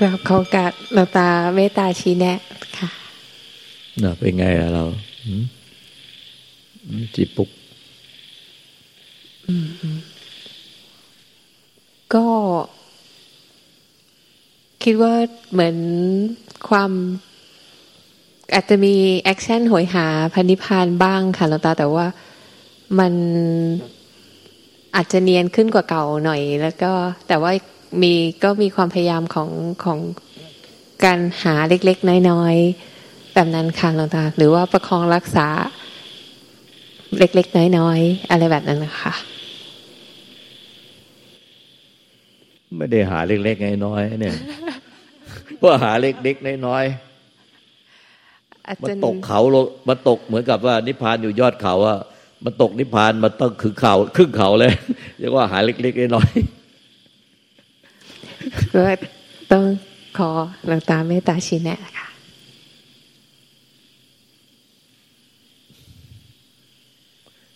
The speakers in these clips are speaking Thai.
กราบขอกาสเราตาเมตตาชี้แนะค่ะน่ะเป็นไงล่ะเราจีปุกก็ คิดว่าเหมือนความอาจจะมีแอคชั่นหอยหาพันิพานบ้างค่ะหลวงตาแต่ว่ามันอาจจะเนียนขึ้นกว่าเก่าหน่อย แล้วก็แต่ว่า มีก็มีความพยายามของของการหาเล็ก ๆ น้อยๆแบบนั้นค่ะหลวงตาหรือว่าประคองรักษาเล็ก ๆ น้อยๆอะไรแบบนั้นนะคะไม่ได้หาเล็ก ๆ น้อยๆเนี่ยว่าหาเล็ก ๆ น้อยๆมันตกเขาลงมันตกเหมือนกับว่า นิพพานอยู่ยอดเขาอะมันตกนิพพานมันต้องคือเขาครึ่งเขาเลยเรียกว่าหาเล็ก ๆ น้อยๆ ก็ต้องขอหลวงตาเมตตาชี้แนะค่ะ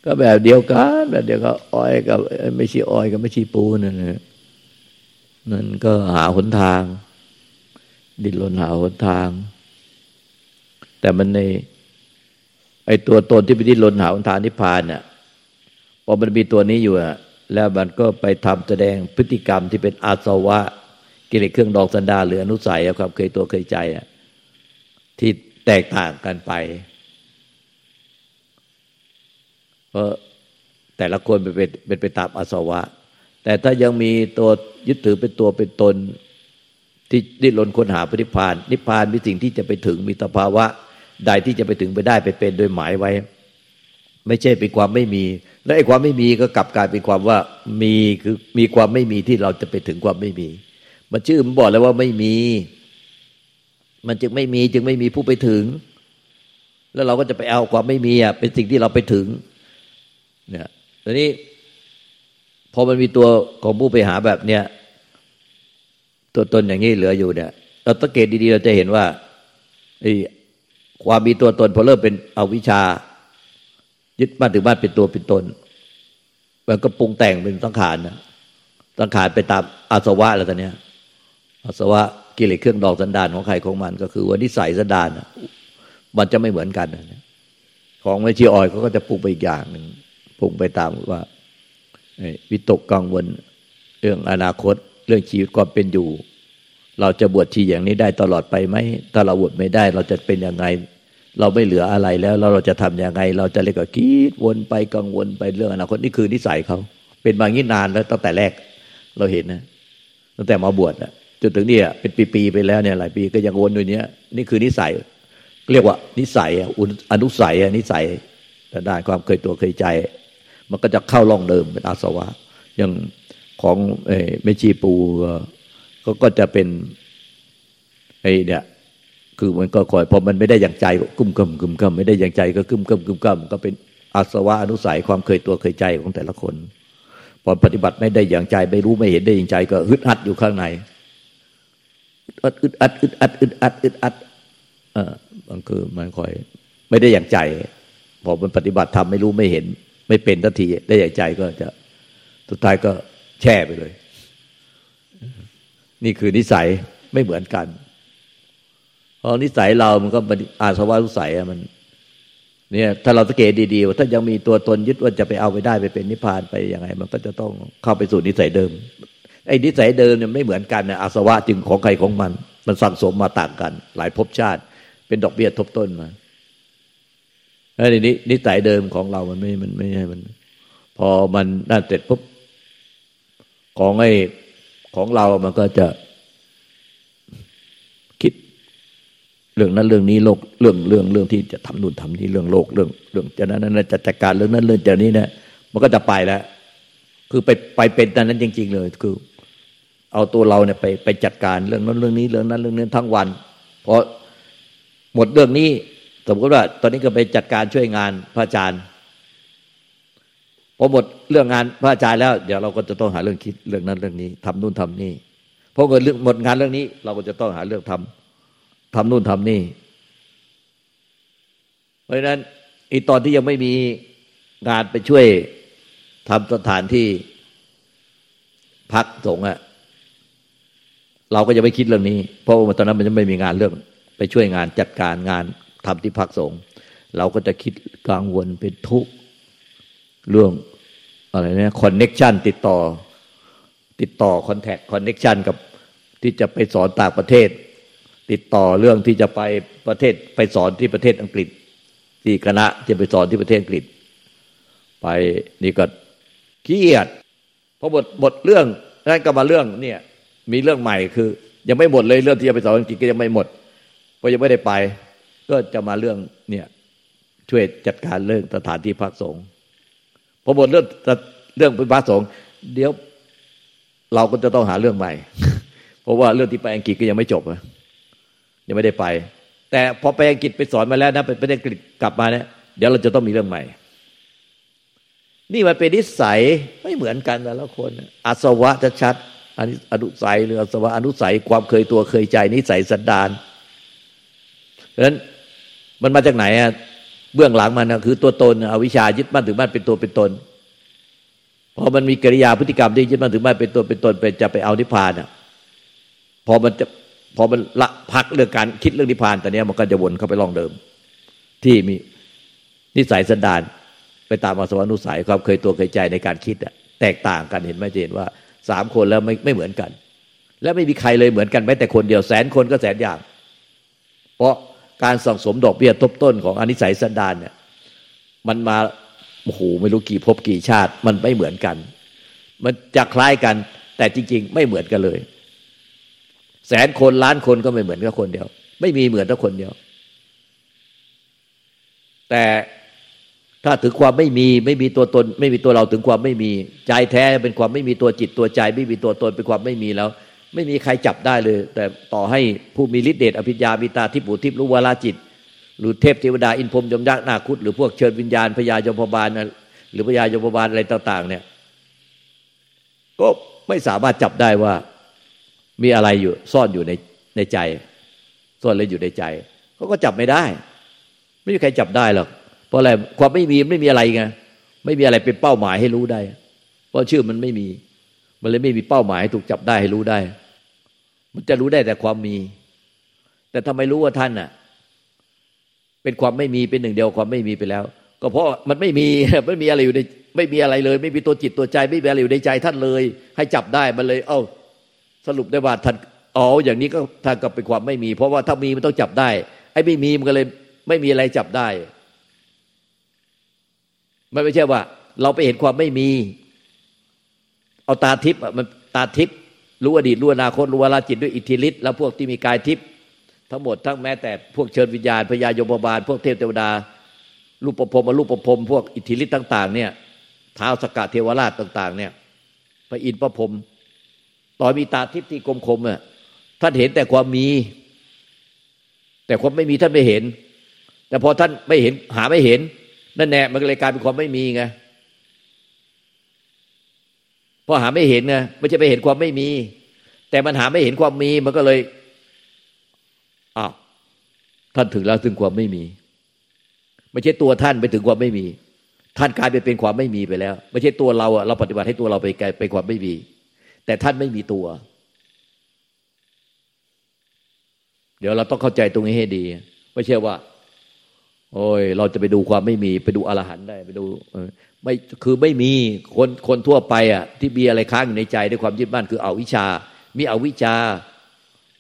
ก็แบบเดียวกันแบบเดียวก็อ้อยกับไม่ใช่อ้อยกับไม่ใช่ปูนั่นนะนั่นก็หาหนทาง ดิ้นรนหาหนทาง แต่มันใน ไอตัวตนที่ไปดิ้นรนหาหนทางนิพพานเนี่ยพอมันมีตัวนี้อยู่อะแล้วมันก็ไปทำแสดงพฤติกรรมที่เป็นอาสวะ กิเลสเครื่องดองสันดาหรืออนุสัยครับ เคยตัวเคยใจอะที่แตกต่างกันไป เพราะแต่ละคนเป็นเป็นไปตามอาสวะ แต่ถ้ายังมีตัวยึดถือเป็นตัวเป็นตน ที่ดิ้นรนค้นหาพระนิพพาน นิพพานมีสิ่งที่จะไปถึงมีสภาวะ ใดที่จะไปถึงไปได้ไปเป็นโดยหมายไว้ ไม่ใช่เป็นความไม่มี และไอ้ความไม่มีก็กลับกลายเป็นความว่ามีคือมีความไม่มีที่เราจะไปถึงความไม่มี มันชื่อมันบอกแล้วว่าไม่มี มันจึงไม่มีจึงไม่มีผู้ไปถึง แล้วเราก็จะไปเอาความไม่มีอะเป็นสิ่งที่เราไปถึง เนี่ยตอนนี้พอมันมีตัวของผู้ไปหาแบบเนี้ยตัวตนอย่างนี้เหลืออยู่เนี่ย เราสังเกตดีๆเราจะเห็นว่าไอ้ความมีตัวตนพอเริ่มเป็นอวิชายึดมั่นถือมั่นเป็นตัวเป็นตน มันก็ปรุงแต่งเป็นสังขารนะสังขารไปตามอาสวะแล้วตอนเนี้ย อาสวะกิเลสเครื่องดอกสันดานของใครของมัน ก็คือว่านิสัยสันดานมันจะไม่เหมือนกันของไม่ชีออยเขาก็จะปรุงไปอีกอย่างหนึ่งปรุงไปตามว่าวิตกกังวลเรื่องอนาคต เรื่องชีวิตความเป็นอยู่ เราจะบวชชีอย่างนี้ได้ตลอดไปไหมถ้าเราบวชไม่ได้ เราจะเป็นยังไง เราไม่เหลืออะไรแล้วเราจะทํำยังไง เราจะเลยก็คิดวนไปกังวลไปเรื่องอนาคตนี่คือนิสัยเขาเป็นบางี้นานแล้วตั้งแต่แรกเราเห็นนะตั้งแต่มาบวช จนถึงเนี่ยเป็นปีๆไปแล้วเนี่ยหลายปีก็ยังวนอยู่เนี้ยนี่คือนิสัย เรียกว่า นิสัยอนุสัยนิสัยด้านความเคยตัวเคยใจ มันก็จะเข้าล่องเดิมเป็นอาสวะ อย่างของเมชีปูก็ก็จะเป็นไอเนี่ยคือมันก็คอยพอมันไม่ได้อย่างใจก็กุ้มกำกุ้มกำไม่ได้อย่างใจก็กุ้มกำกุ้มกำก็เป็นอาสวะอนุสัยความเคยตัวเคยใจของแต่ละคน พอปฏิบัติไม่ได้อย่างใจ ไม่รู้ไม่เห็นได้อย่างใจ ก็อึดอัดอยู่ข้างใน อึดอัดอึดอัดอึดอัดอึดอัดเออมันคือมันคอย ไม่ได้อย่างใจ พอมันปฏิบัติทำไม่รู้ไม่เห็น ไม่เป็นทันทีได้ใหญ่ใจก็จะสุดท้ายก็แช่ไปเลย นี่คือนิสัยไม่เหมือนกันพราะนิสัยเรามันก็อาสวะนุสัยมัน เนี่ย ถ้าเราสังเกตดีๆว่าถ้ายังมีตัวตนยึดว่าจะไปเอาไปได้ไปเป็นนิพพานไปยังไง มันก็จะต้องเข้าไปสู่นิสัยเดิม ไอ้นิสัยเดิมเนี่ยไม่เหมือนกันนะอาสวะจึงของใครของมัน มันสั่งสมมาต่างกัน หลายภพชาติ เป็นดอกเบี้ยทบต้นมาแล้วทีนี้นิสัยเดิมของเรามันไม่มันไม่ใช่มัน พอมันนั่นเสร็จปุ๊บของไอ้ของเรามันก็จะคิด เรื่องนั้นเรื่องนี้โลกเรื่องเรื่องเรื่องที่จะทำนู่นทำนี่เรื่องโลกเรื่อง เรื่องจะนั้นนั้นจะจัดการเรื่องนั้นเรื่องจะนี้นะมันก็จะไปแล้ว คือไปไปเป็นตอนนั้นจริง ๆ เลย คือ เอาตัวเราเนี่ยไปไปจัดการเรื่องนั้นเรื่องนี้เรื่องนั้นเรื่องนี้ทั้งวันพอหมดเรื่องนี้สมมติว่า ตอนนี้ก็ไปจัดการช่วยงานพระอาจารย์พอหมดเรื่องงานพระอาจารย์แล้ว เดี๋ยวเราก็จะต้องหาเรื่องคิดเรื่องนั้นเรื่องนี้ทำนู่นทำนี่พอหมดเรื่องหมดงานเรื่องนี้ เราก็จะต้องหาเรื่องทำทำนู่นทำนี่ เพราะฉะนั้นอีตอนที่ยังไม่มีงานไปช่วยทำสถานที่พักสงฆ์อะ เราก็จะไม่คิดเรื่องนี้ เพราะว่าตอนนั้นมันจะไม่มีงานเรื่องไปช่วยงานจัดการงานทำที่พักสงฆ์เราก็จะคิดกังวลเป็นทุกข์เรื่องอะไรเนี่ย connection ติดต่อ ติดต่อ contact connection กับที่จะไปสอนต่างประเทศ ติดต่อเรื่องที่จะไปประเทศไปสอนที่ประเทศอังกฤษ ที่คณะจะไปสอนที่ประเทศอังกฤษ ไปนี่ก็เครียดพอบทบทเรื่องนั้นก็มาเรื่องเนี่ย มีเรื่องใหม่คือ ยังไม่หมดเลยเรื่องที่จะไปสอนอังกฤษก็ยังไม่หมดเพราะยังไม่ได้ไป ก็จะมาเรื่องเนี่ยช่วยจัดการเรื่องสถานที่พักสงฆ์พอหมดเรื่องเรื่องเป็นพระสงฆ์เดี๋ยวเราก็จะต้องหาเรื่องใหม่ เพราะว่าเรื่องที่ไปอังกฤษก็ยังไม่จบยังไม่ได้ไป แต่พอไปอังกฤษไปสอนมาแล้วนะไปไปอังกฤษกลับมาเนี่ยเดี๋ยวเราจะต้องมีเรื่องใหม่ นี่มันเป็นนิสัยไม่เหมือนกันแต่ละคนอาสวะจะชัด อนอนุสัยหรืออสวะอนุสัยความเคยตัวเคยใจนิสัยสันดานเพราะฉะนั้นมันมาจากไหนอะเบื้องหลังมันคือตัวตนอวิชายึดมั่นถือมั่นเป็นตัวเป็นตนพอมันมีกิริยาพฤติกรรมที่ยึดมั่นถือมั่นเป็นตัวเป็นตนเป็นจะไปเอานิพพานอะพอมันจะพอมันละพักเรื่องการคิดเรื่องนิพพานแต่เนี้ยมันก็จะวนเข้าไปลองเดิม ที่มีนิสัยสันดาน ไปตามอสวะนุสัยความเคยตัวเคยใจในการคิดอะแตกต่างกันเห็นไหมเจนว่า สามคนแล้วไม่ไม่เหมือนกัน และไม่มีใครเลยเหมือนกันแม้แต่คนเดียวแสนคนก็แสนอย่าง เพราะการสั่งสมดอกเบี้ยทบต้นของอนิสัยสันดานเนี่ย มันมาโอ้โหไม่รู้กี่ภพกี่ชาติ มันไม่เหมือนกัน มันจะคล้ายกัน แต่จริง ๆ ไม่เหมือนกันเลย แสนคนล้านคนก็ไม่เหมือนกับคนเดียว ไม่มีเหมือนแต่คนเดียว แต่ ถ้าถึงความไม่มีไม่มีตัวตน ไม่มีตัวเราถึงความไม่มี ใจแท้เป็นความไม่มีตัวจิตตัวใจ ไม่มีตัวตนเป็นความไม่มีแล้ว ไม่มีใครจับได้เลย แต่ต่อให้ผู้มีฤทธิเดชอภิญญาวิตาทิพย์ปุทิพย์รู้วาลาจิต หรือเทพเทวดาอินพรมยมยักษ์นาคุดหรือพวกเชิญวิญญาณพญายมพบาลหรือพญายมพบาลอะไรต่าง ๆ เนี่ย ก็ไม่สามารถจับได้ว่ามีอะไรอยู่ซ่อนอยู่ในในใจ ซ่อนอะไรอยู่ในใจเขาก็จับไม่ได้ ไม่มีใครจับได้หรอก ราะอะไรความไม่มีไม่มีอะไรไงไม่มีอะไรเป็นเป้าหมายให้รู้ได้ เพราะชื่อมันไม่มี มันเลยไม่มีเป้าหมายให้ถูกจับได้ให้รู้ได้ มันจะรู้ได้แต่ความมี แต่ทำไมรู้ว่าท่านน่ะ เป็นความไม่มีเป็นหนึ่งเดียวความไม่มีไปแล้ว ก็เพราะมันไม่มีไม่มีอะไรอยู่ในไม่มีอะไรเลย ไม่มีตัวจิตตัวใจ ไม่มีอะไรอยู่ในใจท่านเลย ให้จับได้มันเลย เอ้า สรุปได้ว่าท่านอ๋ออย่างนี้ก็ท่านก็เป็นความไม่มี เพราะว่าถ้ามีมันต้องจับได้ไอ้ไม่มีมันก็เลย ไม่มีอะไรจับได้ มันไม่ใช่ว่า เราไปเห็นความไม่มี เอาตาทิพย์มันตาทิพย์รู้อดีตรู้อนาคตรู้วาลาจิตด้วยอิทธิฤทธิ์แล้วพวกที่มีกายทิพย์ทั้งหมดทั้งแม้แต่พวกเชิญวิญญาณพญายมบาล พวกเทพเทวดารูปประพรมรูปประพรมพวกอิทธิฤทธิ์ต่าง ๆ เนี่ยเท้าสกัดเทวราชต่าง ๆ เนี่ย พระอินทร์พระพรมตอนมีตาทิพย์ที่กลมคมอะท่านเห็นแต่ความมี แต่ความไม่มีท่านไม่เห็น แต่พอท่านไม่เห็นหาไม่เห็น นั่นแน่มันก็เลยกลายเป็นความไม่มีไงพอหาไม่เห็นไงไม่ใช่ไปเห็นความไม่มี แต่มันหาไม่เห็นความมีมันก็เลยอ้าวท่านถึงแล้วถึงความไม่มี ไม่ใช่ตัวท่านไปถึงความไม่มี ท่านกลายไปเป็นความไม่มีไปแล้ว ไม่ใช่ตัวเราอะเราปฏิบัติให้ตัวเราไปกลายเป็นความไม่มี แต่ท่านไม่มีตัว เดี๋ยวเราต้องเข้าใจตรงนี้ให้ดี ไม่ใช่ว่า โอ้ย เราจะไปดูความไม่มี ไปดูอรหันได้ไปดูไม่คือไม่มีคนคนทั่วไปอะ ที่มีอะไรค้างอยู่ในใจด้วยความยึดมั่นคือเอาวิชา มีเอาวิชา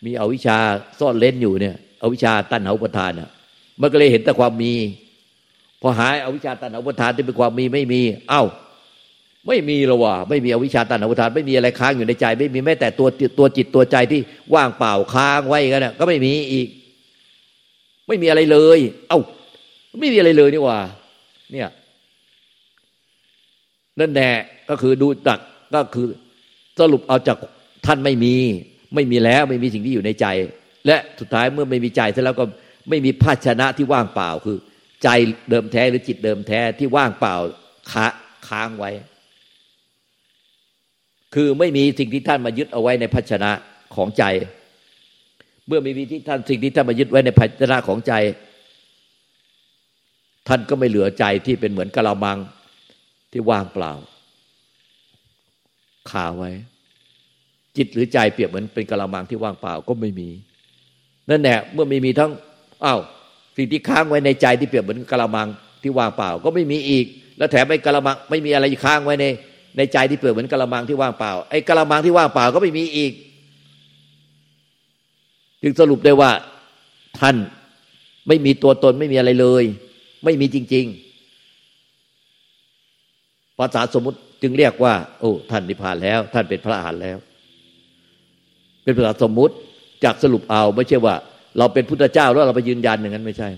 มีอวิชาซ่อนเล่นอยู่เนี่ยอวิชาตันหาอุปทานอะมันก็เลยเห็นแต่ความมี พอหายอวิชาตันหาอุปทานที่เป็นความมีไม่มี เอ้า ไม่มีหรอวะไม่มีอวิชาตันหาอุปทาน ไม่มีอะไรค้างอยู่ในใจ ไม่มีแม้แต่ตัวตัวจิตตัวใจที่ว่างเปล่าค้างไว้กันน่ะก็ไม่มีอีก ไม่มีอะไรเลย เอ้า ไม่มีอะไรเลยนี่ว่า เนี่ยนั่นแหน่ก็คือดูตักก็คือสรุปเอาจากท่านไม่มี ไม่มีแล้วไม่มีสิ่งที่อยู่ในใจ และสุดท้ายเมื่อไม่มีใจเสร็จแล้วก็ไม่มีภาชนะที่ว่างเปล่าคือ ใจเดิมแท้หรือจิตเดิมแท้ที่ว่างเปล่าค้าค้างไว้ คือไม่มีสิ่งที่ท่านมายึดเอาไว้ในภาชนะของใจ เมื่อไม่มีที่ท่านสิ่งที่ท่านมายึดไว้ในภาชนะของใจ ท่านก็ไม่เหลือใจที่เป็นเหมือนกะละมังที่ว่างเปล่าคาไว้ จิตหรือใจเปรียบเหมือนเป็นกะละมังที่ว่างเปล่าก็ไม่มี นั่นแหละเมื่อไม่มีทั้งอ้าวสิ่งที่ค้างไว้ในใจที่เปรียบเหมือนกะละมังที่ว่างเปล่าก็ไม่มีอีก แล้วแถมไอ้กะละมังไม่มีอะไรค้างไว้ในในใจที่เปรียบเหมือนกะละมังที่ว่างเปล่าไอ้กะละมังที่ว่างเปล่าก็ไม่มีอีก จึงสรุปได้ว่าท่านไม่มีตัวตนไม่มีอะไรเลย ไม่มีจริง ๆ ภาษาสมมุติจึงเรียกว่า โอ้ท่านนิพพานแล้ว ท่านเป็นพระอรหันต์แล้ว เป็นภาษาสมมุติจากสรุปเอาไม่ใช่ว่า เราเป็นพุทธเจ้าแล้วเราไปยืนยันอย่างนั้นไม่ใช่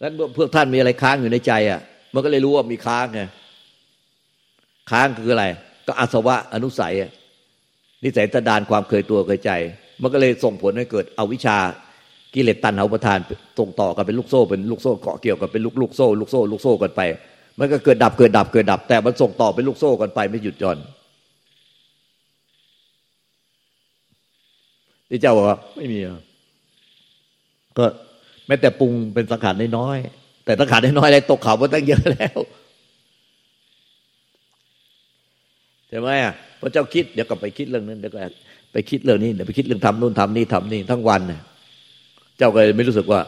แล้วเพื่อท่านมีอะไรค้างอยู่ในใจอะ มันก็เลยรู้ว่ามีค้างไงค้างคืออะไร ก็อาสวะอนุสัยนิสัยตดานความเคยตัวเคยใจ มันก็เลยส่งผลให้เกิด อวิชชา กิเลสตันเอาประทานส่งต่อกันเป็นลูกโซ่เป็นลูกโซ่เกาะเกี่ยวกันเป็นลูกลูกโซ่ลูกโซ่ลูกโซ่กันไป มันก็เกิดดับเกิดดับเกิดดับ แต่มันส่งต่อเป็นลูกโซ่กันไปไม่หยุดหย่อนที่เจ้าบอกว่าไม่มีก็แม้แต่ปรุงเป็นสังขารน้อยแต่สังขารน้อยอะไรตกเขามาตั้งเยอะแล้วใช่ไหมอะพระเจ้าคิดเดี๋ยวก็ไปคิดเรื่องนั้นเดี๋ยวก็ไปคิดเรื่องนี้เดี๋ยวไปคิดเรื่องทำนู่นทำนี่ทำนี่ทั้งวันเนี่ย เจ้าก็เลยไม่รู้สึกว่า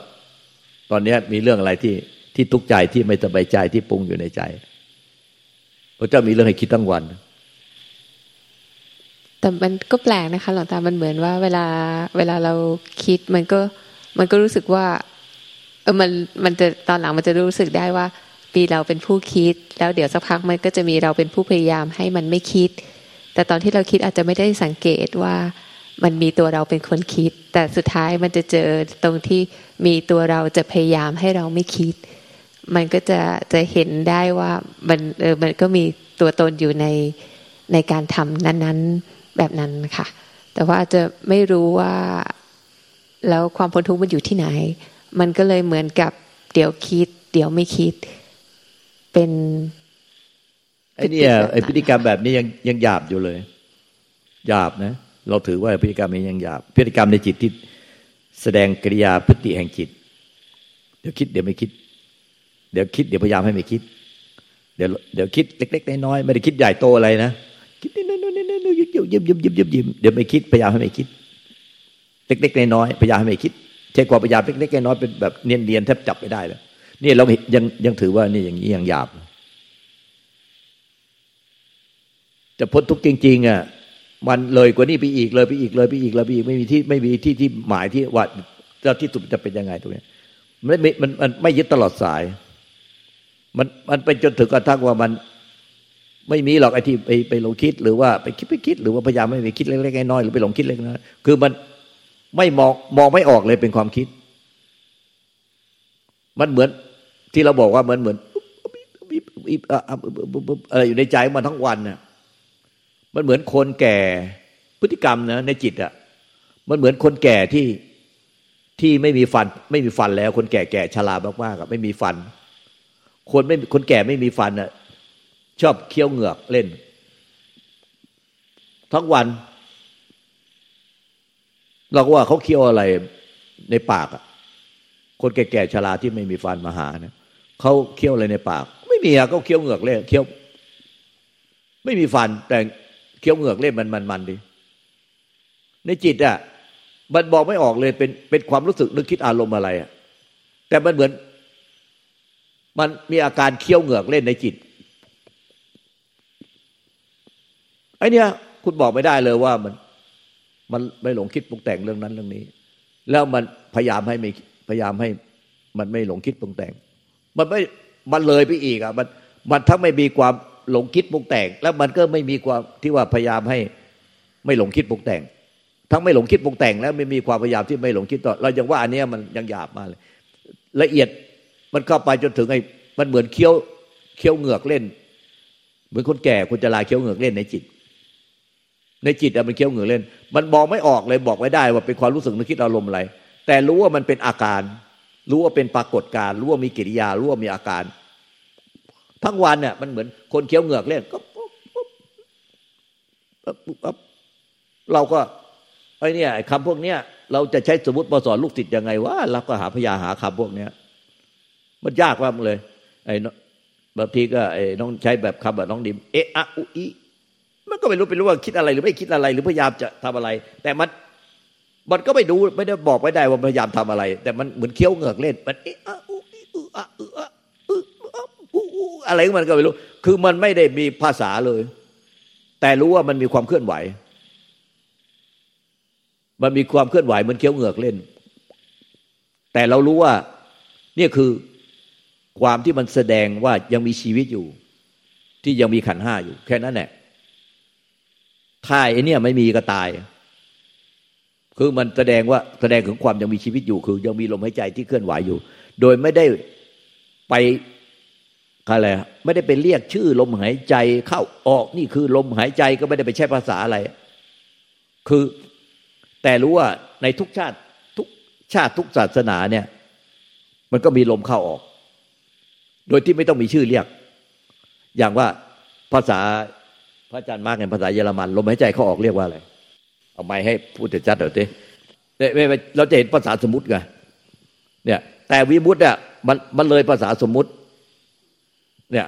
ตอนนี้มีเรื่องอะไรที่ที่ทุกข์ใจที่ไม่สบายใจที่ปรุงอยู่ในใจ พระเจ้ามีเรื่องให้คิดทั้งวัน แต่มันก็แปลกนะคะ หลวงตา มันเหมือนว่า เวลาเวลาเราคิดมันก็มันก็รู้สึกว่า เออมันมันจะตอนหลังมันจะรู้สึกได้ว่าปีเราเป็นผู้คิด แล้วเดี๋ยวสักพักมันก็จะมีเราเป็นผู้พยายามให้มันไม่คิด แต่ตอนที่เราคิดอาจจะไม่ได้สังเกตว่า มันมีตัวเราเป็นคนคิด แต่สุดท้ายมันจะเจอตรงที่มีตัวเราจะพยายามให้เราไม่คิด มันก็จะจะเห็นได้ว่ามันเออมันก็มีตัวตนอยู่ในในการทำนั้น ๆแบบนั้นค่ะ แต่ว่าจะไม่รู้ว่าแล้วความพ้นทุกข์มันอยู่ที่ไหน มันก็เลยเหมือนกับเดี๋ยวคิด เดี๋ยวไม่คิด เป็นไอ้นี่ไอ้พฤติกรรมแบบนี้ยังยังหยาบอยู่เลยหยาบนะ เราถือว่าพฤติกรรมนี้ยังหยาบพฤติกรรมในจิตที่แสดงกิริยาพฤติแห่งจิต เดี๋ยวคิดเดี๋ยวไม่คิด เดี๋ยวคิดเดี๋ยวพยายามให้ไม่คิด เดี๋ยวเดี๋ยวคิดเล็ก ๆ น้อยๆไม่ได้คิดใหญ่โตอะไรนะคิดนิดๆนิดๆนิดๆยิบยิบยิบยิบยิบยิบเดี๋ยวไม่คิดพยายามให้ไม่คิด เล็กๆน้อยๆพยายามให้ไม่คิดใช้ความพยายามเล็กๆน้อยๆเป็นแบบเนียนๆแทบจับไม่ได้เลยนี่เรายังยังถือว่านี่อย่างนี้ยังหยาบจะพ้นทุกจริงๆอะ มันเลยกว่านี้ไปอีกเลยไปอีกเลยไปอีกเลยไปอีกไม่มีที่ไม่มีที่ที่หมายที่ว่าจะที่สุดจะเป็นยังไงตรงนี้มันไม่มันมันไม่ยึดตลอดสาย มันมันเป็นจนถึงกระทั่งว่ามันไม่มีหรอกไอ้ที่ไปไปลงคิดหรือว่าไปคิดไปคิด หรือว่าพยายามไม่ไปคิดเล็กๆน้อยๆหรือไปหลงคิดเล็กน้อยคือมันไม่มองมองไม่ออกเลยเป็นความคิด มันเหมือนที่เราบอกว่าเหมือนเหมือนอะไรอยู่ในใจมาทั้งวันเนี่ย มันเหมือนคนแก่พฤติกรรมนะในจิตอะ่ะ มันเหมือนคนแก่ที่ที่ไม่มีฟัน ไม่มีฟันแล้ว คนแก่แก่ชรามากๆอะไม่มีฟัน คนไม่คนแก่ไม่มีฟันอะชอบเคี้ยวเหงือกเล่น ทั้งวัน เราก็ว่าเขาเคี้ยวอะไรในปากอะคนแก่ๆชราที่ไม่มีฟันมาหาเนี่ยเขาเคี้ยวอะไรในปาก ไม่มีอะเขาเคี้ยวเหงือกเล่เคี้ยว ไม่มีฟันแต่ เคี้ยวเหงือกเล่นมันมันมันดีในจิตอะมันบอกไม่ออกเลยเป็นเป็นความรู้สึกนึกคิดอารมณ์อะไรอะแต่มันเหมือน มันมีอาการเคี้ยวเหงือกเล่นในจิตไอเนี้ยคุณบอกไม่ได้เลยว่ามัน มันไม่หลงคิดปรุงแต่งเรื่องนั้นเรื่องนี้ แล้วมันพยายามให้ไม่พยายามให้ มันไม่หลงคิดปรุงแต่ง มันไม่มันเลยไปอีกอะมันมันทั้งไม่มีความ หลงคิดปรุงแต่ง แล้วมันก็ไม่มีความที่ว่าพยายามให้ไม่หลงคิดปรุงแต่ง ทั้งไม่หลงคิดปรุงแต่ง แล้วไม่มีความพยายามที่ไม่หลงคิดต่อเรายังว่าอันนี้มันยังหยาบมาเลยละเอียดมันเข้าไปจนถึงไอ้มันเหมือนเคี้ยวเคี้ยวเหงือกเล่น เหมือนคนแก่คนจะลาเคี้ยวเหงือกเล่นในจิต ในจิตอะมันเคี้ยวเหงื่อเล่น มันบอกไม่ออกเลยบอกไม่ได้ว่าเป็นความรู้สึกนึกคิดอารมณ์อะไร แต่รู้ว่ามันเป็นอาการ รู้ว่าเป็นปรากฏการ รู้ว่ามีกิริยา รู้ว่ามีอาการ ทั้งวันเนี่ยมันเหมือนคนเคี้ยวเหงือกเล่นก็เราก็ไอ้นี่คำพวกเนี้ยเราจะใช้สมมติมาสอนลูกศิษย์ยังไงว่าเราก็หาพยาหาคำพวกเนี้ย มันยากมากเลย ไอ้บางทีก็ไอ้น้องใช้แบบคำแบบน้องดิม เอะอะอุอีมันก็ไม่รู้ไปรู้ว่าคิดอะไรหรือไม่คิดอะไร หรือพยายามจะทำอะไร แต่มันมันก็ไม่ดูไม่ได้บอกไม่ได้ว่าพยายามทำอะไร แต่มันเหมือนเคี้ยวเหงือกเล่น มันเอะอะอุอุอะอุอะอุอ อุอุอะไรมันก็ไม่รู้ คือมันไม่ได้มีภาษาเลย แต่รู้ว่ามันมีความเคลื่อนไหว มันมีความเคลื่อนไหวมันเคี้ยวเหงือกเล่น แต่เรารู้ว่านี่คือความที่มันแสดงว่ายังมีชีวิตอยู่ ที่ยังมีขันห้าอยู่ แค่นั้นแหละถ้าไอ้นี่ไม่มีก็ตาย คือมันแสดงว่าแสดงถึงความยังมีชีวิตอยู่ คือยังมีลมหายใจที่เคลื่อนไหวอยู่ โดยไม่ได้ไป อะไรไม่ได้ไปเรียกชื่อลมหายใจเข้าออกนี่คือลมหายใจก็ไม่ได้ไปใช้ภาษาอะไร คือแต่รู้ว่าในทุกชาติทุกชาติทุกศาสนาเนี่ย มันก็มีลมเข้าออก โดยที่ไม่ต้องมีชื่อเรียก อย่างว่าภาษาพระอาจารย์มากในภาษาเยอรมัน ลมหายใจเขาออกเรียกว่าอะไร เอาไม้ให้พูดแต่จัดเดี๋ยวเต้เราจะเห็นภาษาสมมติไงเนี่ย แต่วิมุตต์เนี่ยมันมันเลยภาษาสมมติ เนี่ย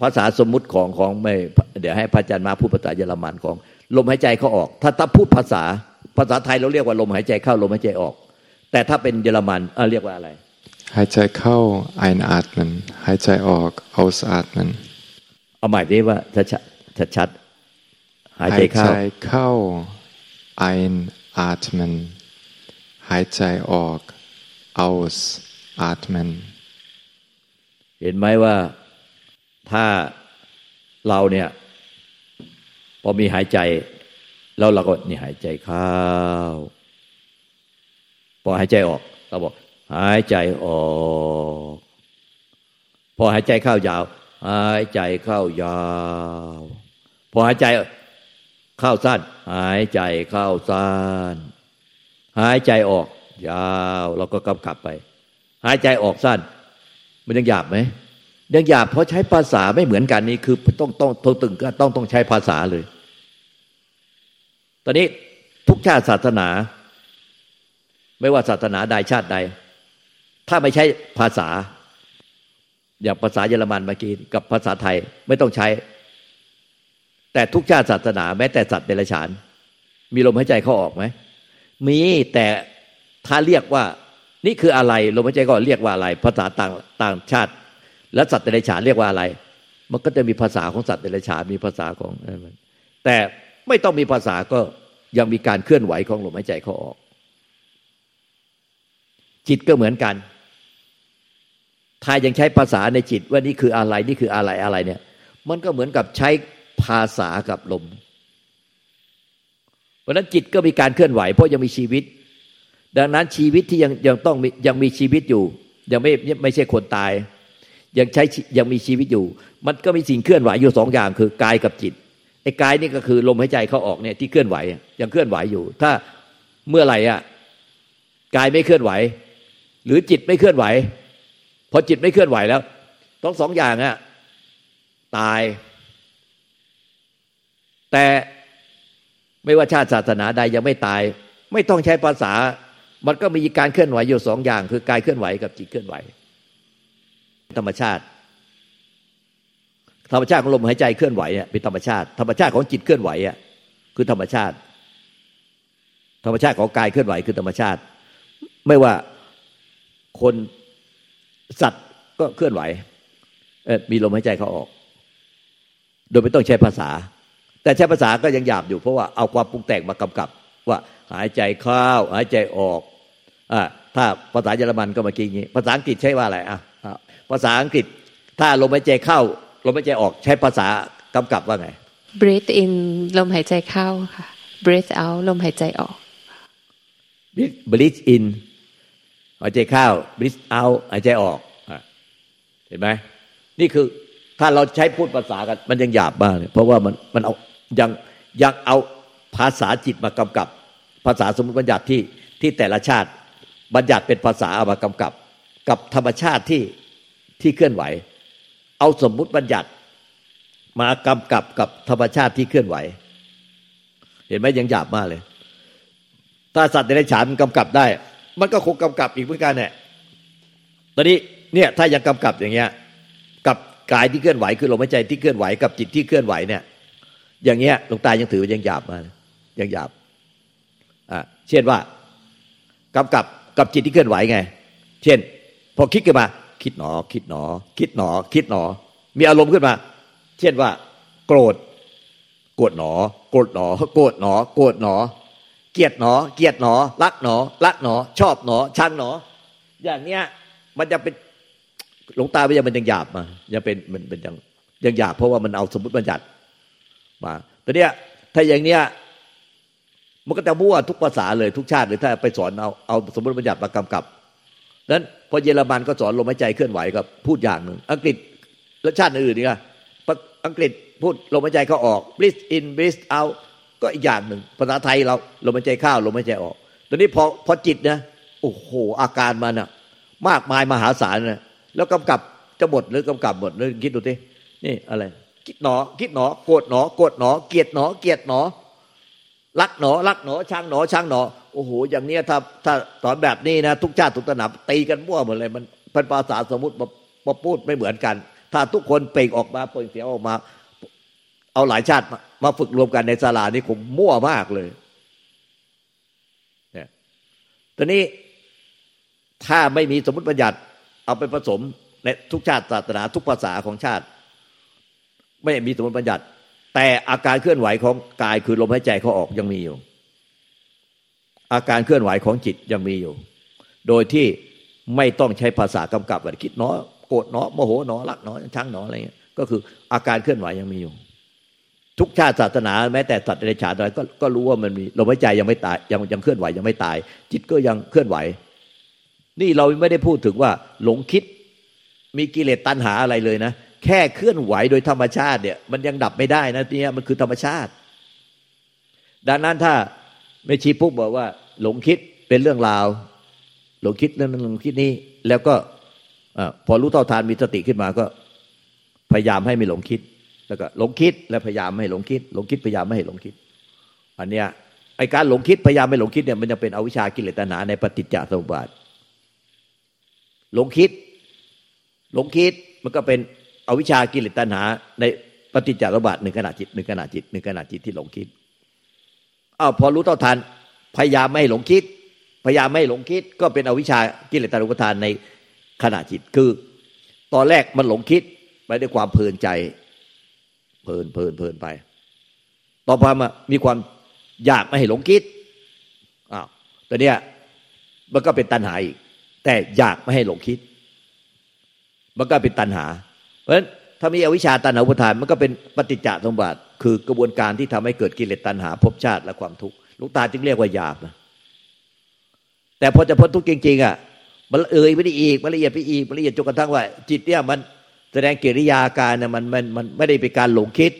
ภาษาสมมุติของของไม่เดี๋ยวให้พระอาจารย์มาพูดภาษาเยอรมันของ ลมหายใจเขาออก ถ้าถ้าพูดภาษาภาษาไทยเราเรียกว่าลมหายใจเข้าลมหายใจออก แต่ถ้าเป็นเยอรมันเออเรียกว่าอะไรหายใจเข้า einatmen หายใจออก ausatmen เอาใหม่ดิว่าชัดชัดชัดหายใจเข้าหายใจเข้า einatmen หายใจออก ausatmen เห็นไหมว่า ถ้าเราเนี่ย พอมีหายใจ แล้วเราก็นี่หายใจเข้า พอหายใจออก เราบอก หายใจออก พอหายใจเข้ายาว หายใจเข้ายาว พอหายใจเข้าสั้น หายใจเข้าสั้น หายใจออก ยาว เราก็กำกับไป หายใจออกสั้น มันยังหยาบไหม ยังหยาบเพราะใช้ภาษาไม่เหมือนกันนี่คือต้องต้องต้องตึงก็ต้องต้องใช้ภาษาเลย ตอนนี้ทุกชาติศาสนา ไม่ว่าศาสนาใดชาติใด ถ้าไม่ใช้ภาษา อย่างภาษาเยอรมันเมื่อกี้กับภาษาไทยไม่ต้องใช้ แต่ทุกชาติศาสนา แม้แต่สัตว์เดรัจฉาน มีลมหายใจเข้าออกไหมมีแต่ถ้าเรียกว่า นี่คืออะไรลมหายใจก็เรียกว่าอะไร ภาษาต่างต่างชาติ และสัตว์เดรัจฉานเรียกว่าอะไร มันก็จะมีภาษาของสัตว์เดรัจฉานมีภาษาของแต่ไม่ต้องมีภาษาก็ยังมีการเคลื่อนไหวของลมหายใจเขาออก จิตก็เหมือนกัน ถ้ายังใช้ภาษาในจิตว่านี่คืออะไรนี่คืออะไรอะไรเนี่ย มันก็เหมือนกับใช้ภาษากับลม เพราะนั้นจิตก็มีการเคลื่อนไหว เพราะยังมีชีวิต ดังนั้นชีวิตที่ยังยังต้องยังมีชีวิตอยู่ ยังไม่ไม่ใช่คนตาย ยังใช้ยังมีชีวิตอยู่ มันก็มีสิ่งเคลื่อนไหวอยู่สองอย่างคือกายกับจิตไอ้กายนี่ก็คือลมหายใจเขาออกเนี่ยที่เคลื่อนไหวยังเคลื่อนไหวอยู่ ถ้าเมื่อไหร่อะกายไม่เคลื่อนไหว หรือจิตไม่เคลื่อนไหวพอจิตไม่เคลื่อนไหวแล้วต้องสองอย่างอะตาย แต่ไม่ว่าชาติศาสนาใดยังไม่ตาย ไม่ต้องใช้ภาษา มันก็มีการเคลื่อนไหวอยู่สองอย่าง คือกายเคลื่อนไหวกับจิตเคลื่อนไหว ธรรมชาติ ธรรมชาติของลมหายใจเคลื่อนไหวเนี่ยเป็นธรรมชาติ ธรรมชาติของจิตเคลื่อนไหวอะคือธรรมชาติ ธรรมชาติของกายเคลื่อนไหวคือธรรมชาติ ไม่ว่าคนสัตว์ก็เคลื่อนไหวมีลมหายใจเขาออก โดยไม่ต้องใช้ภาษา แต่ใช้ภาษาก็ยังหยาบอยู่เพราะว่าเอาความปรุงแต่งมากำกับ ว่าหายใจเข้าหายใจออกอ่าถ้าภาษาเยอรมันก็เมื่อกี้นี้ ภาษาอังกฤษใช้ว่าอะไรอะ ภาษาอังกฤษ ถ้าลมหายใจเข้าลมหายใจออกใช้ภาษากำกับว่าไง breathe in ลมหายใจเข้าค่ะ breathe out ลมหายใจออก breathe in หายใจเข้า breathe out หายใจออกเห็นไหมนี่คือถ้าเราใช้พูดภาษากันมันยังหยาบมากเลยเพราะว่ามันมันเอายังยังเอาภาษาจิตมากำกับ ภาษาสมมติบัญญัติที่ที่แต่ละชาติบัญญัติเป็นภาษาเอามากำกับ กับธรรมชาติที่ ที่เคลื่อนไหว เอาสมมุติบัญญัติ มากำกับกับธรรมชาติที่เคลื่อนไหว เห็นไหมยังหยาบมากเลย ถ้าสัตว์ในฉานกำกับได้ มันก็คงกำกับอีกเหมือนกันเนี่ยตอนนี้เนี่ยถ้ายังกำกับอย่างเงี้ย กับกายที่เคลื่อนไหวคือลมหายใจที่เคลื่อนไหวกับจิตที่เคลื่อนไหวเนี่ย อย่างเงี้ยหลวงตายังถือว่ายังหยาบมายังหยาบอ่าเช่นว่ากำกับกับจิตที่เคลื่อนไหวไง เช่น พอคิดขึ้นมา คิดหนอ คิดหนอ คิดหนอ คิดหนอ มีอารมณ์ขึ้นมา เช่นว่า โกรธ โกรธหนอ โกรธหนอ โกรธหนอ โกรธหนอ เกลียดหนอ เกลียดหนอ รักหนอ รักหนอ ชอบหนอ ชังหนอ อย่างเนี้ยมันจะเป็นหลวงตาไม่ยังมันยังหยาบมายังเป็นมันเป็นยังยังหยาบเพราะว่ามันเอาสมมติบัญญัติมาแต่เนี้ยถ้าอย่างเนี้ยมันก็จะมั่วทุกภาษาเลยทุกชาติเลยถ้าไปสอนเอาเอาสมมติบัญญัติมากำกับ นั้นพอเยอรมันก็สอนลมหายใจเคลื่อนไหวกับพูดอย่างหนึ่งอังกฤษและชาติอื่นนี่อังกฤษพูดลมหายใจเขาออก breathe in breathe out ก็อีกอย่างหนึ่งภาษาไทยเราลมหายใจเข้าลมหายใจออกตอนนี้พอพอจิตนะโอ้โหอาการมันอะมากมายมหาศาลนะแล้วกำกับจะหมดหรือกำกับหมดเลยคิดดูสินี่อะไร คิดหนอ คิดหนอโกรธหนอโกรธหนอ เกลียดหนอ เกลียดหนอรักหนอรักหนอช่างหนอช่างหนอ โอ้โหอย่างเนี้ยถ้าถ้าสอนแบบนี้นะทุกชาติทุกตระหนับตีกันมั่วหมดเลยมันเป็นภาษาสมมติมาพูดไม่เหมือนกัน ถ้าทุกคนเปล่งออกมาเปล่งเสียงออกมา เอาหลายชาติมาฝึกรวมกันในศาลานี่คงมั่วมากเลยเนี่ยตอนนี้ถ้าไม่มีสมมติบัญญัติ เอาไปผสมในทุกชาติศาสนาทุกภาษาของชาติ ไม่มีสมมติบัญญัติ แต่อาการเคลื่อนไหวของกายคือลมหายใจเขาออกยังมีอยู่ อาการเคลื่อนไหวของจิตยังมีอยู่ โดยที่ไม่ต้องใช้ภาษากำกับว่าคิดเนาะโกรธเนาะโมโหเนาะรักเนาะช่างเนาะอะไรเงี้ยก็คืออาการเคลื่อนไหวยังมีอยู่ ทุกชาติศาสนาแม้แต่สัตว์ในฉานอะไรก็ก็รู้ว่ามันมีลมหายใจยังไม่ตายยังยังเคลื่อนไหวยังไม่ตาย จิตก็ยังเคลื่อนไหว นี่เราไม่ได้พูดถึงว่าหลงคิดมีกิเลสตัณหาอะไรเลยนะ แค่เคลื่อนไหวโดยธรรมชาติเนี่ย มันยังดับไม่ได้นะเนี่ยมันคือธรรมชาติ ดังนั้นถ้าไม่ชี้ปุ๊บบอกว่า หลงคิดเป็นเรื่องราว หลงคิดเรื่องนั้นหลงคิดนี้ แล้วก็พอรู้เท่าทานมีสติขึ้นมาก็ พยายามให้ไม่หลงคิด แล้วก็หลงคิดแล้วพยายามไม่หลงคิด หลงคิดพยายามไม่ให้หลงคิด อันเนี้ยไอการหลงคิดพยายามไม่หลงคิดเนี่ยมันจะเป็นอวิชากิเลสตัณหาในปฏิจจสมุปบาทหลงคิด หลงคิดมันก็เป็นอวิชากิเลสตัณหา ในปฏิจจารบาทหนึ่งขณะจิตหนึ่งขณะจิตหนึ่งขณะจิตที่หลงคิดอ้าวพอรู้เต่อทัน พยายามไม่หลงคิด พยายามไม่หลงคิด ก็เป็นอวิชากิเลสตัณหาทานในขณะจิตคือ ตอนแรกมันหลงคิดไปด้วยความเพลินใจ เพลินเพลินเพลินไป ต่อมามามีความอยากไม่ให้หลงคิดอ้าวตอนเนี้ยมันก็เป็นตัณหาอีกแต่อยากไม่ให้หลงคิด มันก็เป็นตัณหา เพราะฉะนั้นถ้ามีอวิชชาตัณหาอุปทานมันก็เป็นปฏิจจสมบัติคือกระบวนการที่ทำให้เกิดกิเลสตัณหาภพชาติและความทุกข์ ลูกตาจึงเรียกว่าหยาบนะแต่พอจะพ้นทุกข์จริงๆอะมันเอ่ยไม่ได้อีกมันละเอียดไปอีกมันละเอียดจนกระทั่งว่า จิตเนี่ยมันแสดงกิริยาการเนี่ยมันมันมันไม่ได้เป็นการหลงคิด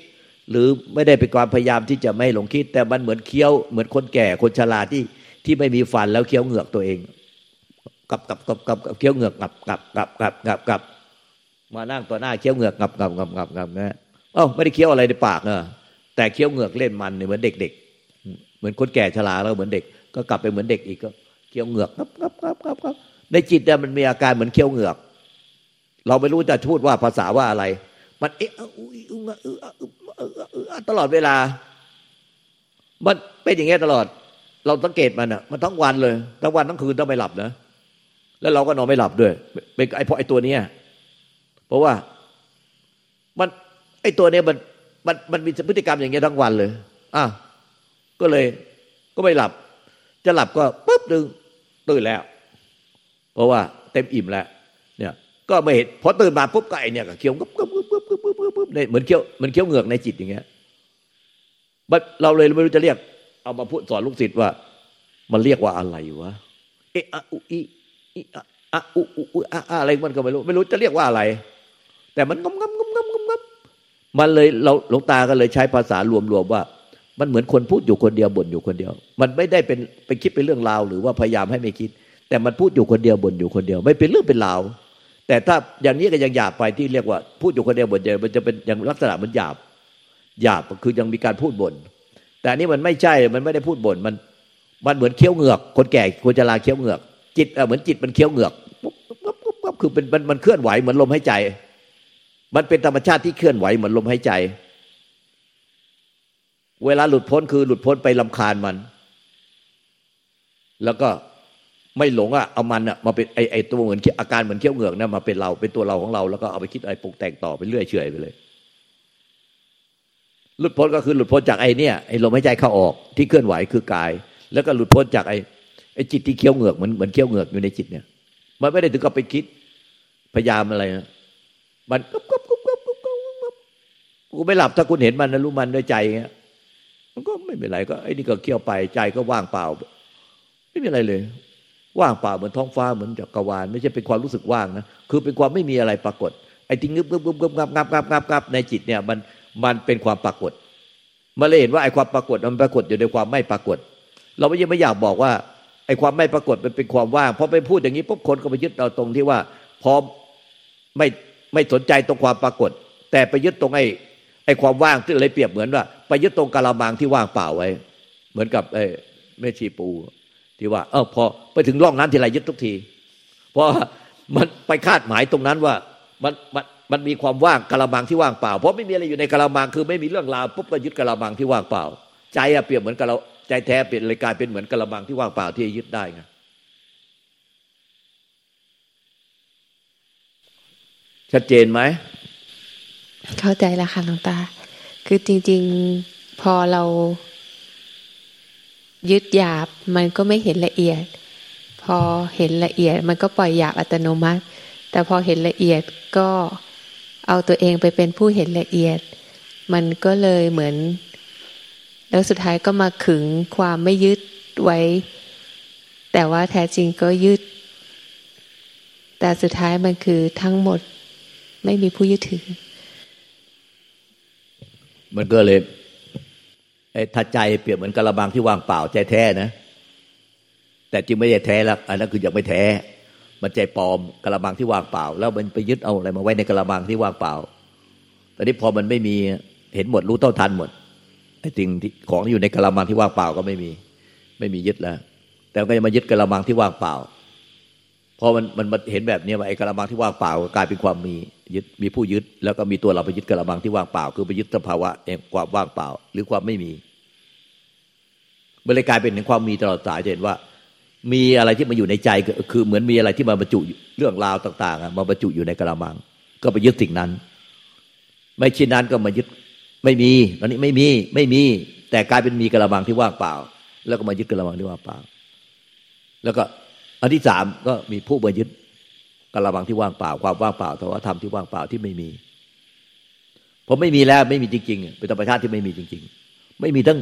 หรือไม่ได้เป็นความพยายามที่จะไม่หลงคิด แต่มันเหมือนเคี้ยวเหมือนคนแก่คนชราที่ที่ไม่มีฟันแล้วเคี้ยวเหงือกตัวเองกับกับกับกับเคี้ยวเหงือกกับกับกับกับกับกับมานั่งต่อหน้าเคี้ยวเหงือกงับงับงับงับงับนะเอ้าไม่ได้เคี้ยวอะไรในปากเนอะแต่เคี้ยวเหงือกเล่นมันเนี่ยเหมือนเด็กๆ เหมือนคนแก่ชราแล้วเหมือนเด็ก ก็กลับไปเหมือนเด็กอีกก็เคี้ยวเหงือกงับงับงับงับงับในจิตเนี่ยมันมีอาการเหมือนเคี้ยวเหงือก เราไม่รู้จะพูดว่าภาษาว่าอะไร มันเอ๊ะตลอดเวลา มันเป็นอย่างเงี้ยตลอด เราสังเกตมันอะ มันทั้งวันเลยทั้งวันทั้งคืนต้องไม่หลับนะแล้วเราก็นอนไม่หลับด้วยเป็นไอ้พอไอ้ตัวเนี้ยเพราะว่ามันไอ้ตัวเนี้ยมันมันมันมีพฤติกรรมอย่างเงี้ยทั้งวันเลยอะ ก็เลยก็ไม่หลับ จะหลับก็ปุ๊บดึงตื่นแล้ว เพราะว่าเต็มอิ่มแล้ว เนี่ย ก็ไม่เห็นพอตื่นมาปุ๊บก็ไอเนี่ยก็เคี้ยวปึ๊บปึ๊บปึ๊บปึ๊บปึ๊บปึ๊บปึ๊บเนี่ยเหมือนเคี้ยวเหมือนเคี้ยวเหงือกในจิตอย่างเงี้ยเราเลยไม่รู้จะเรียก เอามาพูดสอนลูกศิษย์ว่า มันเรียกว่าอะไรวะเอะออุอีอีอะอะอุอุอุอะอะไรมันก็ไม่รู้ ไม่รู้จะเรียกว่าอะไร แต่มันงมงมงมงมงมมันเลยเราหลวงตาก็เลยใช้ภาษารวมๆว่า มันเหมือนคนพูดอยู่คนเดียวบ่นอยู่คนเดียว มันไม่ได้เป็นไปคิดเป็นเรื่องราว หรือว่าพยายามให้ไม่คิด แต่มันพูดอยู่คนเดียวบ่นอยู่คนเดียว ไม่เป็นเรื่องเป็นราว แต่ถ้าอย่างนี้ก็ยังหยาบไปที่เรียกว่า พูดอยู่คนเดียวบ่นเดียวมันจะเป็นอย่างลักษณะมันหยาบหยาบคือยังมีการพูดบ่นแต่อันนี้มันไม่ใช่มันไม่ได้พูดบ่นมันมันเหมือนเคี้ยวเหงือก คนแก่คนจะลาเคี้ยวเหงือก จิตเหมือนจิตมันเคี้ยวเหงือกปุ๊บปุ๊บปุ๊บคือเป็นมันเคลื่อนไหวเหมือนลมหายใจ มันเป็นธรรมชาติที่เคลื่อนไหวเหมือนลมหายใจ เวลาหลุดพ้นคือหลุดพ้นไปลำคาญมัน แล้วก็ไม่หลงอะเอามันอะมาเป็นไอไอตัวเหมือนอาการเหมือนเขี้ยวเหงือกนะมาเป็นเราเป็นตัวเราของเรา แล้วก็เอาไปคิดอะไรปรุงแต่งต่อไปเรื่อยเฉยไปเลย หลุดพ้นก็คือหลุดพ้นจากไอเนี่ยไอลมหายใจเข้าออกที่เคลื่อนไหวคือกาย แล้วก็หลุดพ้นจากไอไอจิตที่เขี้ยวเหงือกเหมือนเหมือนเขี้ยวเหงือกอยู่ในจิตเนี่ยมันไม่ได้ถึงกับไปคิดพยายามอะไรนะมันกุ๊บกุ๊บกุ๊บกุ๊บกุ๊บกุ๊บกูไม่หลับถ้าคุณเห็นมันนะรู้มันด้วยใจเงี้ย มันก็ไม่เป็นไรก็ไอ้นี่ก็เคี่ยวไปใจก็ว่างเปล่า ไม่มีอะไรเลย ว่างเปล่าเหมือนท้องฟ้าเหมือนจักรวาลไม่ใช่เป็นความรู้สึกว่างนะคือเป็นความไม่มีอะไรปรากฏ ไอ้ที่งึบงึบงึบงึบงับงับงับงับงับในจิตเนี่ยมันมันเป็นความปรากฏมาเลยเห็นว่าไอ้ความปรากฏมันปรากฏอยู่ในความไม่ปรากฏ เราไม่ยังไม่อยากบอกว่าไอ้ความไม่ปรากฏมันเป็นความว่างพอไปพูดอย่างนี้ปุ๊บคนก็ไปยึดเอาตรงที่ว่าพอไม่ไม่สนใจตรงความปรากฏ แต่ไปยึดตรงไอ้ ไอ้ความว่างที่เลยเปรียบเหมือนว่า ไปยึดตรงกาลามังที่ว่างเปล่าไว้ เหมือนกับไอ้แม่ชีปู ที่ว่า เออพอไปถึงร่องนั้นทีไรยึดทุกที เพราะมันไปคาดหมายตรงนั้นว่ามันมันมันมีความว่างกาลามังที่ว่างเปล่า เพราะไม่มีอะไรอยู่ในกาลามังคือไม่มีเรื่องราวปุ๊บก็ยึดกาลามังที่ว่างเปล่า ใจอะเปรียบเหมือนกับเราใจแท้เปลี่ยนเลยกลายเป็นเหมือนกาลามังที่ว่างเปล่าที่ยึดได้ไงชัดเจนไหม เข้าใจแล้วค่ะหลวงตา คือจริง ๆพอเรายึดหยาบมันก็ไม่เห็นละเอียด พอเห็นละเอียด มันก็ปล่อยหยาบอัตโนมัติ แต่พอเห็นละเอียดก็เอาตัวเองไปเป็นผู้เห็นละเอียด มันก็เลยเหมือน แล้วสุดท้ายก็มาขึงความไม่ยึดไว้ แต่ว่าแท้จริงก็ยึด แต่สุดท้ายมันคือทั้งหมดไม่มีผู้ยึดถือ มันก็เลยไอ้ถ้าใจเปรียบเหมือนกระบังที่วางเปล่าใจแท้นะ แต่จริงไม่ใช่แท้แล้วอันนั้นคือยังไม่แท้ มันใจปลอมกระบังที่วางเปล่า แล้วมันไปยึดเอาอะไรมาไว้ในกระบังที่วางเปล่าตอนนี้พอมันไม่มีเห็นหมดรู้เท่าทันหมดไอ้สิ่งที่ของที่อยู่ในกระบังที่ว่างเปล่าก็ไม่มี ไม่มียึดแล้ว แต่ก็ยังมายึดกระบังที่ว่างเปล่า พอมันมันมาเห็นแบบนี้ว่าไอ้กระบังที่ว่างเปล่ากลายเป็นความมียึดมีผู้ยึด แล้วก็มีตัวเราไปยึดกระบังที่ว่างเปล่า คือไปยึดสภาวะเองความว่างเปล่า หรือความไม่มีมันเลยกลายเป็นถึงความมีตลอดสายจะเห็นว่า มีอะไรที่มาอยู่ในใจคือเหมือนมีอะไรที่มาบรรจุเรื่องราวต่าง ๆ มาบรรจุอยู่ในกระมัง ก็ไปยึดสิ่งนั้น ไม่ชินนั้นก็มายึดไม่มีตอนนี้ไม่มีไม่มี แต่กลายเป็นมีกระมังที่ว่างเปล่า แล้วก็มายึดกระมังที่ว่างเปล่า แล้วก็ อันที่สามก็มีผู้มายึดกระบังที่ว่างเปล่าความว่างเปล่าแต่ว่าธรรมที่ว่างเปล่าที่ไม่มีผมไม่มีแล้วไม่มีจริงๆเป็นธรรมชาติที่ไม่มีจริง ๆ ไม่มีทั้ง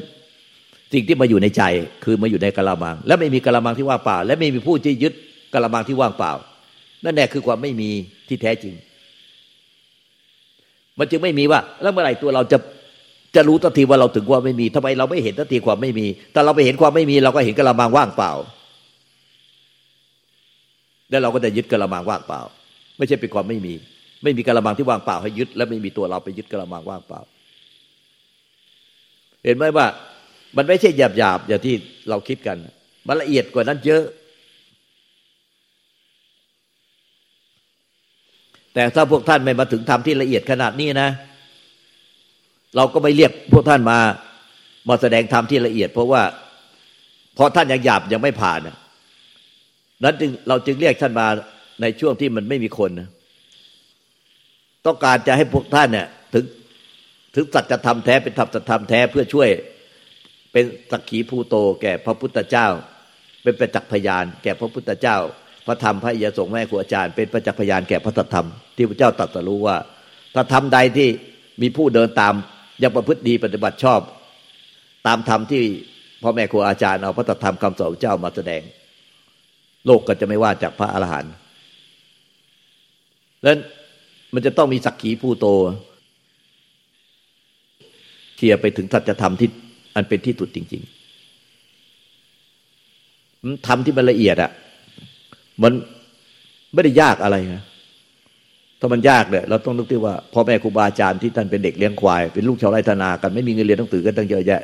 สิ่งที่มาอยู่ในใจคือมาอยู่ในกระมัง และไม่มีกระมังที่ว่างเปล่า และไม่มีผู้ที่ยึดกระมังที่ว่างเปล่า นั่นแหละคือความไม่มีที่แท้จริง มันจึงไม่มีว่า แล้วเมื่อไหร่ตัวเราจะจะรู้ทันทีว่าเราถึงความไม่มีทำไมเราไม่เห็นทันทีความไม่มี แต่เราไปเห็นความไม่มี เราก็เห็นกระมังว่างเปล่า แล้วเราก็จะยึดกระมังว่างเปล่า ไม่ใช่เป็นความไม่มี ไม่มีกระมังที่ว่างเปล่าให้ยึด และไม่มีตัวเราไปยึดกระมังว่างเปล่า เห็นไหมว่า มันไม่ใช่หยาบหยาบอย่างที่เราคิดกัน มันละเอียดกว่านั้นเยอะ แต่ถ้าพวกท่านไม่มาถึงธรรมที่ละเอียดขนาดนี้นะ เราก็ไม่เรียกพวกท่านมามาแสดงธรรมที่ละเอียด เพราะว่าพอท่านยังหยาบยังไม่ผ่าน นั้นจึงเราจึงเรียกท่านมาในช่วงที่มันไม่มีคนนะต้องการจะให้พวกท่านเนี่ยถึงถึงสัจธรรมแท้เป็นธรรมสัจธรรมแท้เพื่อช่วยเป็นสักขีผู้โต แก่พระพุทธเจ้า เป็นประจักษ์พยาน แก่พระพุทธเจ้า พระธรรมพระอิยสงฆ์แม่ครูอาจารย์ เป็นประจักษ์พยานแก่พระธรรม ที่พระเจ้าตรัสรู้ว่าถ้าทำใดที่มีผู้เดินตามยังประพฤติดีปฏิบัติชอบ ตามธรรมที่พ่อแม่ครูอาจารย์เอาพระธรรมคำสอนเจ้ามาแสดง โลกก็จะไม่ว่าจากพระอรหันต์แล้วมันจะต้องมีสักขีผู้โตเทียไปถึงสัจธรรมที่อันเป็นที่สุดจริงๆทำที่มันละเอียดอะ่ะ มันไม่ได้ยากอะไรนะถ้ามันยากเนี่ยเราต้องนึกที่ว่าพ่อแม่ครูบาอาจารย์ที่ท่านเป็นเด็กเลี้ยงควาย เป็นลูกชาวไร่ธนากันไม่มีเงินเรียนต้องตื่นกันตั้งเยอะแยะ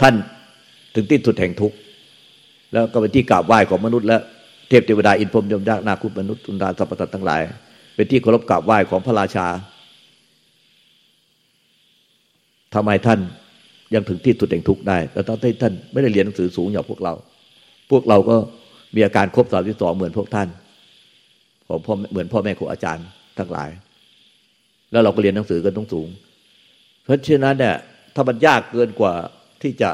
ท่านถึงที่สุดแห่งทุกข์แล้วก็เป็นที่กราบไหว้ของมนุษย์และเทพเทวดาอินพรมยมยักษ์นาคุปมนุษย์ตุนดาสัพพตัทั้งหลาย เป็นที่เคารพกราบไหว้ของพระราชาทำไมท่านยังถึงที่สุดแห่งทุกข์ได้แต่ตอนที่ท่านไม่ได้เรียนหนังสือสูงอย่างพวกเรา พวกเราก็มีอาการครบสามที่สองเหมือนพวกท่านของพ่อเหมือนพ่อแม่ครูอาจารย์ทั้งหลาย แล้วเราก็เรียนหนังสือกันต้องสูง เพราะฉะนั้นเนี่ยถ้ามันยากเกินกว่าที่จะ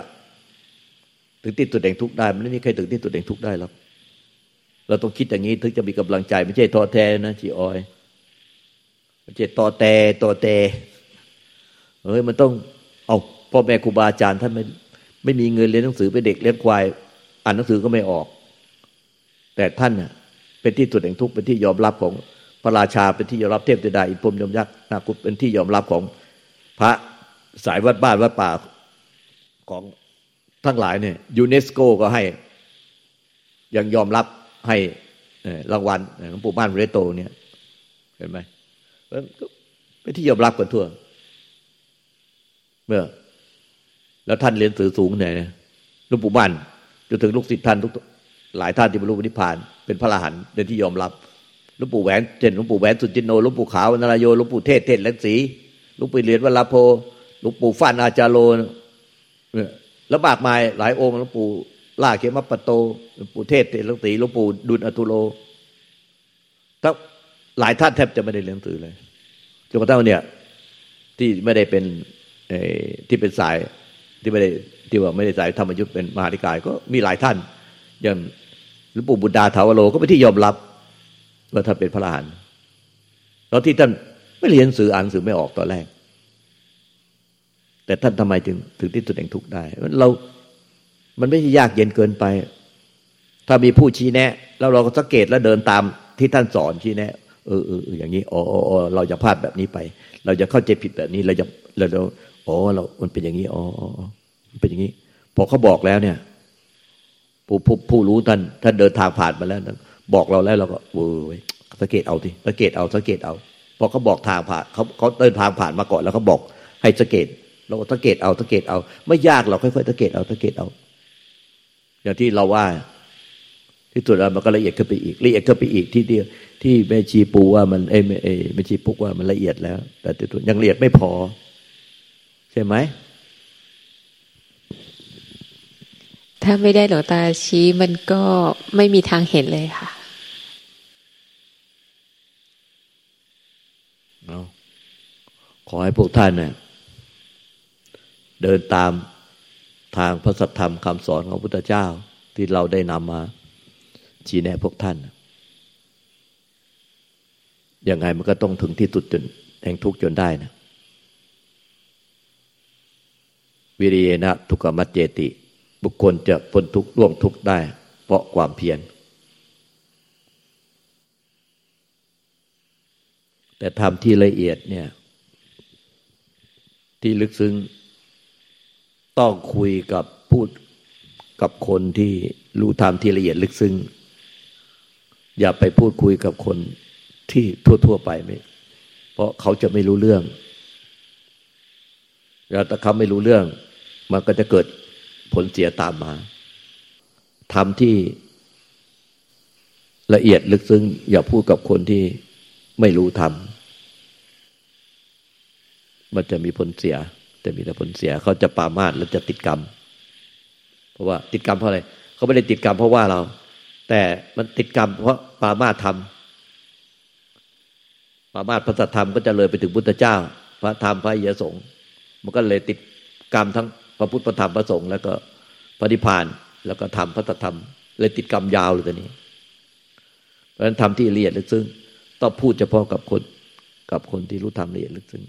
ถึงที่สุดแห่งทุกข์ได้มันไม่มีใครถึงที่สุดแห่งทุกข์ได้หรอก เราต้องคิดอย่างนี้ถึงจะมีกำลังใจ ไม่ใช่ทอแท้นะจีออยไม่ใช่ต่อแต่ตอแต่เฮ้ยมันต้องเอาพ่อแม่ครูบาอาจารย์ท่านไม่ไม่มีเงินเรียนหนังสือเป็นเด็กเลี้ยงควายอ่านหนังสือก็ไม่ออก แต่ท่านเน่ยเป็นที่สุดแห่งทุกข์เป็นที่ยอมรับของพระราชาเป็นที่ยอมรับเทพเทวดาอินพรมยมยักษ์นาคุเป็นที่ยอมรับของพระสายวัดบ้านวัดป่าของทั้งหลายเนี่ยยูเนสโกก็ให้ยังยอมรับ ให้รางวัลหลวงปู่บ้านเรโตเนี่ยเห็นไหมเป็นที่ยอมรับกันทั่ว เมื่อ แล้วท่านเรียนสื่อสูงเนี่ยหลวงปู่บ้านจนถึงลูกศิษย์ท่านทุกหลายท่านที่บรรลุนิพพาน เป็นพระอรหันต์เป็นที่ยอมรับหลวงปู่แหวนเจนหลวงปู่แหวนสุจินโนหลวงปู่ขาวนารายโยหลวงปู่เทศเทศแลนสีหลวงปู่เหรียญวัลโพหลวงปู่ฟ้านอาจารโลแล้วมากมายหลายองค์หลวงปู่ ล่าเขมปโตหลวงปู่เทศเทศหลวงตีหลวงปู่ดุลอตุโลทั้งหลายท่านแทบจะไม่ได้เรียนหนังสือเลยจนกระทั่งเนี่ยที่ไม่ได้เป็นที่เป็นสายที่ไม่ได้ที่ว่าไม่ได้สายธรรมยุทธ์เป็นมหาธิกายก็มีหลายท่าน อย่างหลวงปู่บุตรดาถาวโลก็เป็นที่ยอมรับว่าท่านเป็นพระอรหันต์แล้วที่ท่านไม่เรียนสืออ่านสือไม่ออกตอนแรก แต่ท่านทำไมถึงถึงที่สุดแห่งทุกข์ได้เรา มันไม่ใช่ยากเย็นเกินไป ถ้ามีผู้ชี้แนะ แล้วเราก็สังเกตแล้วเดินตามที่ท่านสอนชี้แนะเออเอออย่างนี้อ๋ออ๋อเราจะพลาดแบบนี้ไป เราจะเข้าใจผิดแบบนี้เราจะเราเราอ๋อเรา มันเป็นอย่างนี้อ๋อมันเป็นอย่างนี้พอเขาบอกแล้วเนี่ย ผู้ผู้ผู้รู้ท่านท่านเดินทางผ่านมาแล้วบอกเราแล้วเราก็เออสังเกตเอาทีสังเกตเอาสังเกตเอาพอเขาบอกทางผ่านเขาเขาเดินทางผ่านมาก่อนแล้วเขาบอกให้สังเกตเราสังเกตเอาสังเกตเอา ไม่ยากเราค่อยๆสังเกตเอาสังเกตเอา อย่างที่เราว่า ที่สุดแล้วมันก็ละเอียดขึ้นไปอีกละเอียดขึ้นไปอีกที่เดียวที่แม่ชีปูว่ามันเอ้ไม่เอ้ไม่ชีปุกว่ามันละเอียดแล้ว แต่ตัวยังละเอียดไม่พอ ใช่ไหมถ้าไม่ได้หลวงตาชี้มันก็ไม่มีทางเห็นเลยค่ะเอาขอให้พวกท่านเนี่ยเดินตาม ทางพระสัทธรรมคำสอนของพระพุทธเจ้าที่เราได้นำมาชี้แนะพวกท่านยังไงมันก็ต้องถึงที่สุดจนแห่งทุกข์จนได้นะวิริยนะทุกขมัจเจติ บุคคลจะพ้นทุกข์ล่วงทุกข์ได้ เพราะความเพียรแต่ทำที่ละเอียดเนี่ย ที่ลึกซึ้ง ต้องคุยกับพูดกับคนที่รู้ธรรมที่ละเอียดลึกซึ้งอย่าไปพูดคุยกับคนที่ทั่ว ๆ ไปไม่เพราะเขาจะไม่รู้เรื่องแล้วถ้าเขาไม่รู้เรื่อง มันก็จะเกิดผลเสียตามมาทำที่ละเอียดลึกซึ้งอย่าพูดกับคนที่ไม่รู้ทำมันจะมีผลเสีย แต่มีแต่ผลเสียเขาจะปามาดแล้วจะติดกรรม เพราะว่าติดกรรมเพราะอะไรเขาไม่ได้ติดกรรมเพราะว่าเรา แต่มันติดกรรมเพราะปามาทำปามาทพระสัทธรรมก็จะเลยไปถึงพุทธเจ้า พระธรรมพระเยสงมันก็เลยติดกรรมทั้งพระพุทธพระธรรมพระสงฆ์แล้วก็พระนิพพานแล้วก็ทำพระสัทธรรม เลยติดกรรมยาวเลยตอนนี้ เพราะฉะนั้นทำที่ละเอียดลึกซึ้งต้องพูดเฉพาะกับคนกับคนที่รู้ธรรมละเอียดลึกซึ้ง